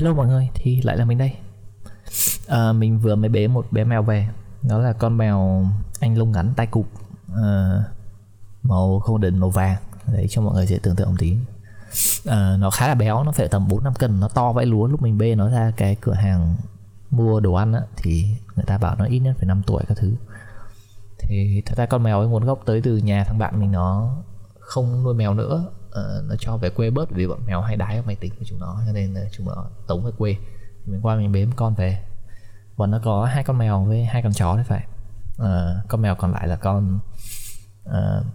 Hello mọi người, thì lại là mình đây. À, Mình vừa mới bế một bé mèo về. Đó là con mèo anh lông ngắn tai cụp. À, Màu không định màu vàng. Đấy cho mọi người dễ tưởng tượng một tí. À, Nó khá là béo, nó phải tầm 4-5 cân. Nó to vãi lúa lúc mình bê nó ra cái cửa hàng mua đồ ăn á, Thì người ta bảo nó ít nhất phải 5 tuổi các thứ. Thì thật ra con mèo ấy nguồn gốc tới từ nhà thằng bạn mình nó không nuôi mèo nữa uh, nó cho về quê bớt vì bọn mèo hay đái vào máy tính của chúng nó cho nên uh, chúng nó tống về quê. Mình qua mình bếm con về. Bọn nó có hai con mèo với hai con chó đấy phải. Uh, con mèo còn lại là con uh,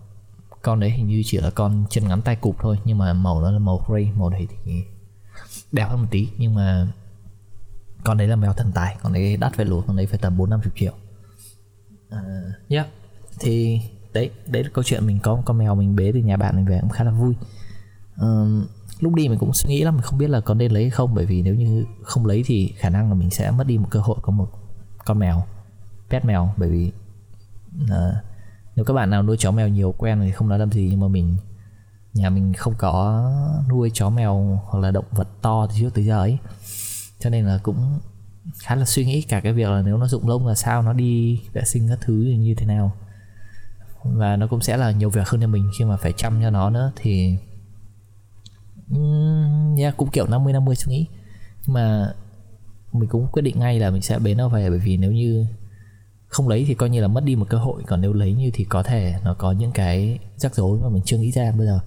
con đấy hình như chỉ là con chân ngắn tay cụp thôi nhưng mà màu nó là màu gray màu đấy thì đẹp hơn một tí nhưng mà con đấy là mèo thần tài con đấy đắt phải luôn con đấy phải tầm bốn năm chục triệu. Uh, yeah thì đấy đấy là câu chuyện mình có con mèo mình bế từ nhà bạn mình về cũng khá là vui. Um, lúc đi mình cũng suy nghĩ lắm mình không biết là có nên lấy hay không bởi vì nếu như không lấy thì khả năng là mình sẽ mất đi một cơ hội có một con mèo pet mèo bởi vì uh, nếu các bạn nào nuôi chó mèo nhiều quen thì không nói làm gì nhưng mà mình nhà mình không có nuôi chó mèo hoặc là động vật to từ trước tới giờ ấy. Cho nên là cũng khá là suy nghĩ cả cái việc là nếu nó rụng lông là sao nó đi vệ sinh các thứ như thế nào và nó cũng sẽ là nhiều việc hơn cho mình khi mà phải chăm cho nó nữa. Thì yeah, cũng kiểu 50 50 suy nghĩ. Nhưng mà mình cũng quyết định ngay là mình sẽ bế nó về. Bởi vì nếu như không lấy thì coi như là mất đi một cơ hội. Còn nếu lấy như thì có thể nó có những cái rắc rối mà mình chưa nghĩ ra bây giờ.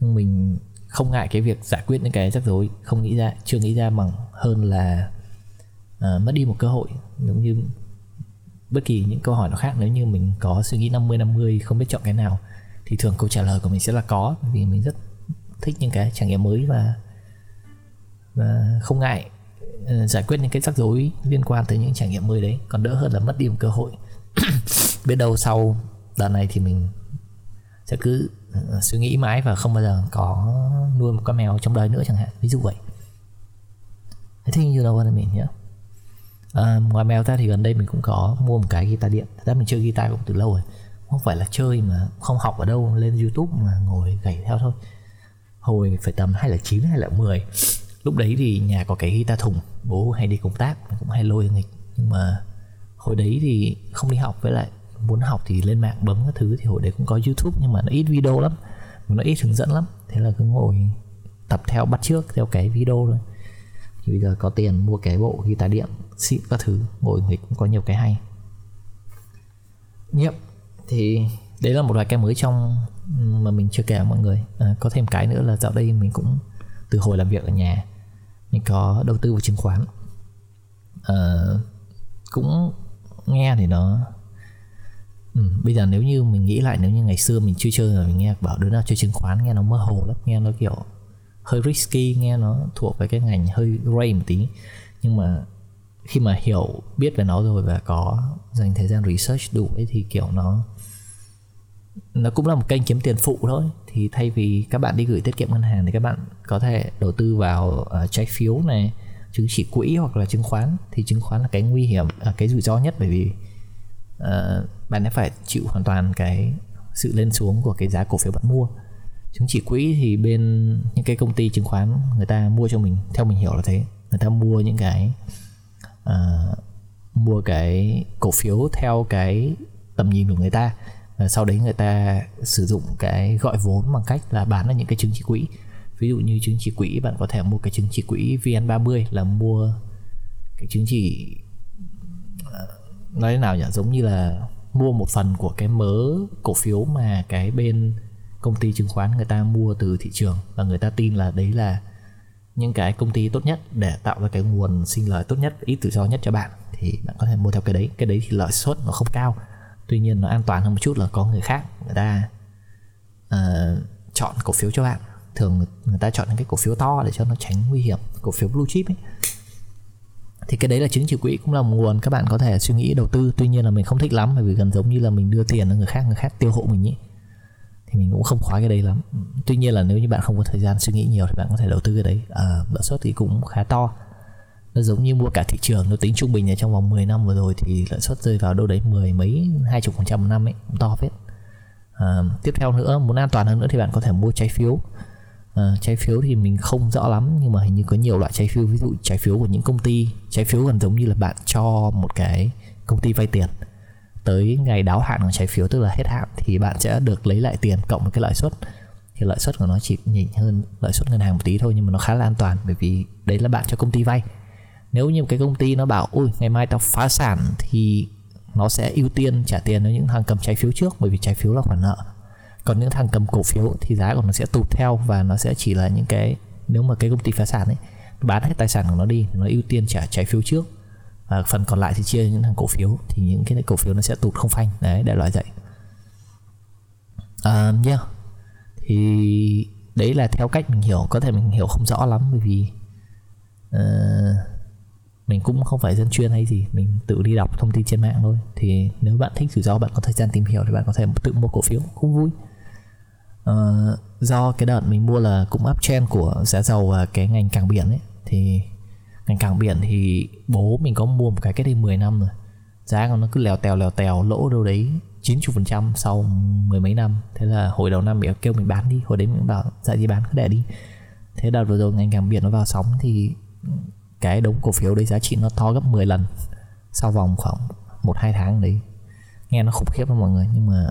Nhưng mình không ngại cái việc giải quyết những cái rắc rối không nghĩ ra chưa nghĩ ra bằng hơn là uh, mất đi một cơ hội. Giống như bất kỳ những câu hỏi nào khác, nếu như mình có suy nghĩ 50 50 không biết chọn cái nào, thì thường câu trả lời của mình sẽ là có vì mình rất thích những cái trải nghiệm mới và và không ngại ờ, giải quyết những cái rắc rối liên quan tới những trải nghiệm mới đấy. Còn đỡ hơn là mất đi một cơ hội. Biết đâu sau đợt này thì mình sẽ cứ ờ, suy nghĩ mãi và không bao giờ có nuôi một con mèo trong đời nữa chẳng hạn. Ví dụ vậy. I think you know what I mean yeah à, ngoài mèo ra thì gần đây mình cũng có mua một cái guitar điện. Thật ra mình chơi guitar cũng từ lâu rồi. Không phải là chơi mà không học ở đâu lên youtube mà ngồi gảy theo thôi. Hồi phải tầm hay là chín hay là 10 lúc đấy thì nhà có cái guitar thùng bố hay đi công tác cũng hay lôi nghịch. Nhưng mà hồi đấy thì không đi học với lại muốn học thì lên mạng bấm các thứ. Thì hồi đấy cũng có youtube nhưng mà nó ít video lắm. Nó ít hướng dẫn lắm. Thế là cứ ngồi tập theo bắt trước theo cái video thôi. Thì bây giờ có tiền mua cái bộ guitar điện xịn các thứ ngồi nghịch cũng có nhiều cái hay. Yep Thì đấy là một vài cái mới trong mà mình chưa kể mọi người. À, Có thêm cái nữa là dạo đây mình cũng từ hồi làm việc ở nhà Mình có đầu tư vào chứng khoán. À, Cũng nghe thì nó ừ, Bây giờ nếu như mình nghĩ lại nếu như ngày xưa mình chưa chơi rồi mình nghe bảo đứa nào chơi chứng khoán nghe nó mơ hồ lắm Nghe nó kiểu hơi risky nghe nó thuộc về cái ngành hơi gray một tí. Nhưng mà khi mà hiểu biết về nó rồi và có dành thời gian research đủ ấy thì kiểu nó nó cũng là một kênh kiếm tiền phụ thôi. Thì thay vì các bạn đi gửi tiết kiệm ngân hàng thì các bạn có thể đầu tư vào uh, trái phiếu này chứng chỉ quỹ hoặc là chứng khoán. Thì chứng khoán là cái nguy hiểm uh, cái rủi ro nhất bởi vì uh, bạn sẽ phải chịu hoàn toàn cái sự lên xuống của cái giá cổ phiếu bạn mua. Chứng chỉ quỹ thì bên những cái công ty chứng khoán người ta mua cho mình theo mình hiểu là thế. Người ta mua những cái uh, mua cái cổ phiếu theo cái tầm nhìn của người ta. Và sau đấy người ta sử dụng cái gọi vốn bằng cách là bán ra những cái chứng chỉ quỹ. Ví dụ như chứng chỉ quỹ bạn có thể mua cái chứng chỉ quỹ VN30 là mua cái chứng chỉ uh, nói thế nào nhỉ? Giống như là mua một phần của cái mớ cổ phiếu mà cái bên công ty chứng khoán người ta mua từ thị trường. Và người ta tin là đấy là những cái công ty tốt nhất để tạo ra cái nguồn sinh lời tốt nhất ít rủi ro nhất cho bạn thì bạn có thể mua theo cái đấy. Cái đấy thì lợi suất nó không cao tuy nhiên nó an toàn hơn một chút là có người khác người ta uh, chọn cổ phiếu cho bạn. Thường người ta chọn những cái cổ phiếu to để cho nó tránh nguy hiểm cổ phiếu blue chip ấy. Thì cái đấy là chứng chỉ quỹ cũng là một nguồn các bạn có thể suy nghĩ đầu tư. Tuy nhiên là mình không thích lắm bởi vì gần giống như là mình đưa tiền cho người khác người khác tiêu hộ mình ý thì mình cũng không khoái cái đấy lắm. Tuy nhiên là nếu như bạn không có thời gian suy nghĩ nhiều thì bạn có thể đầu tư cái đấy. À, lợi suất thì cũng khá to. Nó giống như mua cả thị trường nó tính trung bình là trong vòng 10 năm vừa rồi thì lợi suất rơi vào đâu đấy mười mấy hai chục phần trăm một năm ấy cũng to phết. À, tiếp theo nữa muốn an toàn hơn nữa thì bạn có thể mua trái phiếu. À, trái phiếu thì mình không rõ lắm nhưng mà hình như có nhiều loại trái phiếu. Ví dụ trái phiếu của những công ty trái phiếu gần giống như là bạn cho một cái công ty vay tiền tới ngày đáo hạn của trái phiếu, tức là hết hạn, thì bạn sẽ được lấy lại tiền cộng với cái lãi suất. Thì lãi suất của nó chỉ nhỉnh hơn lãi suất ngân hàng một tí thôi, nhưng mà nó khá là an toàn, bởi vì đấy là bạn cho công ty vay. Nếu như cái công ty nó bảo ui ngày mai tao phá sản, thì nó sẽ ưu tiên trả tiền cho những thằng cầm trái phiếu trước, bởi vì trái phiếu là khoản nợ. Còn những thằng cầm cổ phiếu thì giá của nó sẽ tụt theo và nó sẽ chỉ là những cái, nếu mà cái công ty phá sản ấy, bán hết tài sản của nó đi, thì nó ưu tiên trả trái phiếu trước và phần còn lại thì chia những thằng cổ phiếu thì những cái cổ phiếu nó sẽ tụt không phanh. Đấy đại loại vậy. Uh, yeah. Thì đấy là theo cách mình hiểu. Có thể mình hiểu không rõ lắm bởi vì uh, mình cũng không phải dân chuyên hay gì. Mình tự đi đọc thông tin trên mạng thôi. Thì nếu bạn thích rủi ro bạn có thời gian tìm hiểu thì bạn có thể tự mua cổ phiếu. Cũng vui. Uh, do cái đợt mình mua là cũng uptrend của giá dầu và cái ngành cảng biển ấy thì ngành cảng biển thì bố mình có mua một cái cách đây 10 năm rồi. Giá của nó cứ lèo tèo lèo tèo lỗ đâu đấy 90% sau mười mấy năm. Thế là hồi đầu năm bị kêu mình bán đi hồi đấy mình bảo dạy gì bán cứ để đi. Thế đợt vừa rồi ngành cảng biển nó vào sóng thì cái đống cổ phiếu đấy giá trị nó to gấp 10 lần sau vòng khoảng một hai tháng đấy. Nghe nó khủng khiếp lắm mọi người nhưng mà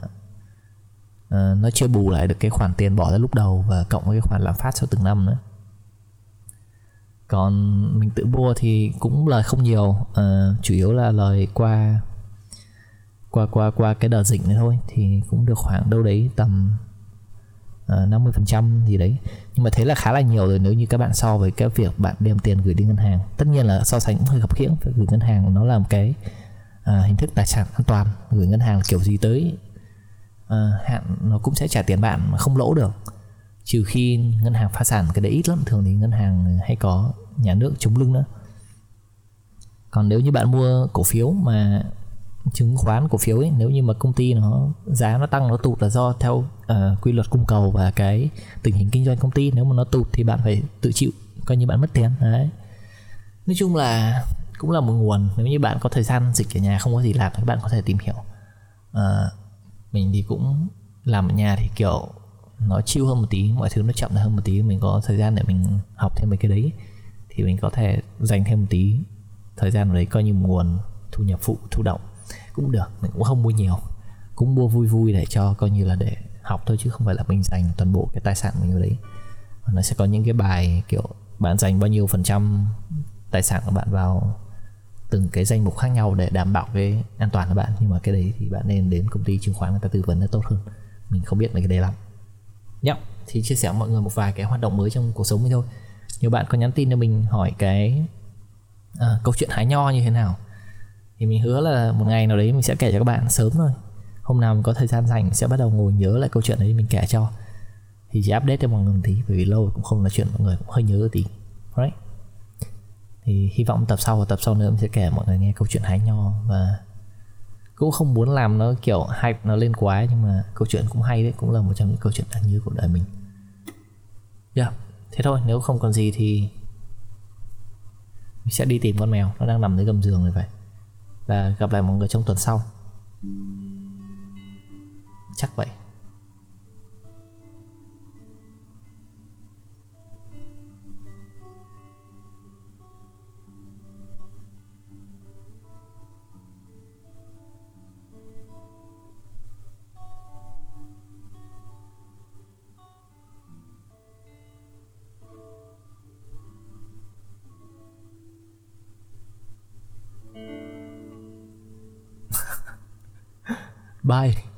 uh, nó chưa bù lại được cái khoản tiền bỏ ra lúc đầu và cộng với cái khoản lạm phát sau từng năm nữa còn mình tự mua thì cũng lời không nhiều uh, chủ yếu là lời qua qua qua qua cái đợt dịch này thôi thì cũng được khoảng đâu đấy tầm ờ, uh, 50% gì đấy. Nhưng mà thế là khá là nhiều rồi nếu như các bạn so với cái việc bạn đem tiền gửi đi ngân hàng. Tất nhiên là so sánh cũng hơi gặp khiễng phải gửi ngân hàng nó là một cái uh, hình thức tài sản an toàn. Gửi ngân hàng kiểu gì tới uh, hạn nó cũng sẽ trả tiền bạn mà không lỗ được trừ khi ngân hàng phá sản cái đấy ít lắm thường thì ngân hàng hay có nhà nước chống lưng nữa. Còn nếu như bạn mua cổ phiếu mà chứng khoán cổ phiếu ấy nếu như mà công ty nó giá nó tăng nó tụt là do theo uh, quy luật cung cầu và cái tình hình kinh doanh công ty. Nếu mà nó tụt thì bạn phải tự chịu coi như bạn mất tiền đấy. Nói chung là cũng là một nguồn nếu như bạn có thời gian dịch ở nhà không có gì làm thì bạn có thể tìm hiểu. Uh, mình thì cũng làm ở nhà thì kiểu nó chill hơn một tí, mọi thứ nó chậm hơn một tí, mình có thời gian để mình học thêm mấy cái đấy, thì mình có thể dành thêm một tí thời gian vào đấy coi như một nguồn thu nhập phụ thụ động. Cũng được, mình cũng không mua nhiều, cũng mua vui vui để cho coi như là để học thôi, chứ không phải là mình dành toàn bộ cái tài sản mình vào đấy. Nó sẽ có những cái bài kiểu, bạn dành bao nhiêu phần trăm tài sản của bạn vào từng cái danh mục khác nhau để đảm bảo cái an toàn của bạn, nhưng mà cái đấy thì bạn nên đến công ty chứng khoán người ta tư vấn nó tốt hơn. Mình không biết mấy cái đấy lắm nhá. Thì chia sẻ với mọi người một vài cái hoạt động mới trong cuộc sống mình thôi. Nhiều bạn có nhắn tin cho mình hỏi cái à, câu chuyện hái nho như thế nào. Thì mình hứa là một ngày nào đấy mình sẽ kể cho các bạn sớm thôi. Hôm nào mình có thời gian rảnh sẽ bắt đầu ngồi nhớ lại câu chuyện đấy mình kể cho. Thì chỉ update cho mọi người một tí bởi vì lâu cũng không là chuyện mọi người cũng hơi nhớ tí. Right thì hy vọng tập sau và tập sau nữa mình sẽ kể mọi người nghe câu chuyện hái nho và cũng không muốn làm nó kiểu hype nó lên quá, nhưng mà câu chuyện cũng hay đấy, cũng là một trong những câu chuyện đáng nhớ của đời mình. Yeah, thế thôi, nếu không còn gì thì mình sẽ đi tìm con mèo, nó đang nằm dưới gầm giường rồi vậy. Và gặp lại mọi người trong tuần sau. Chắc vậy. Bye.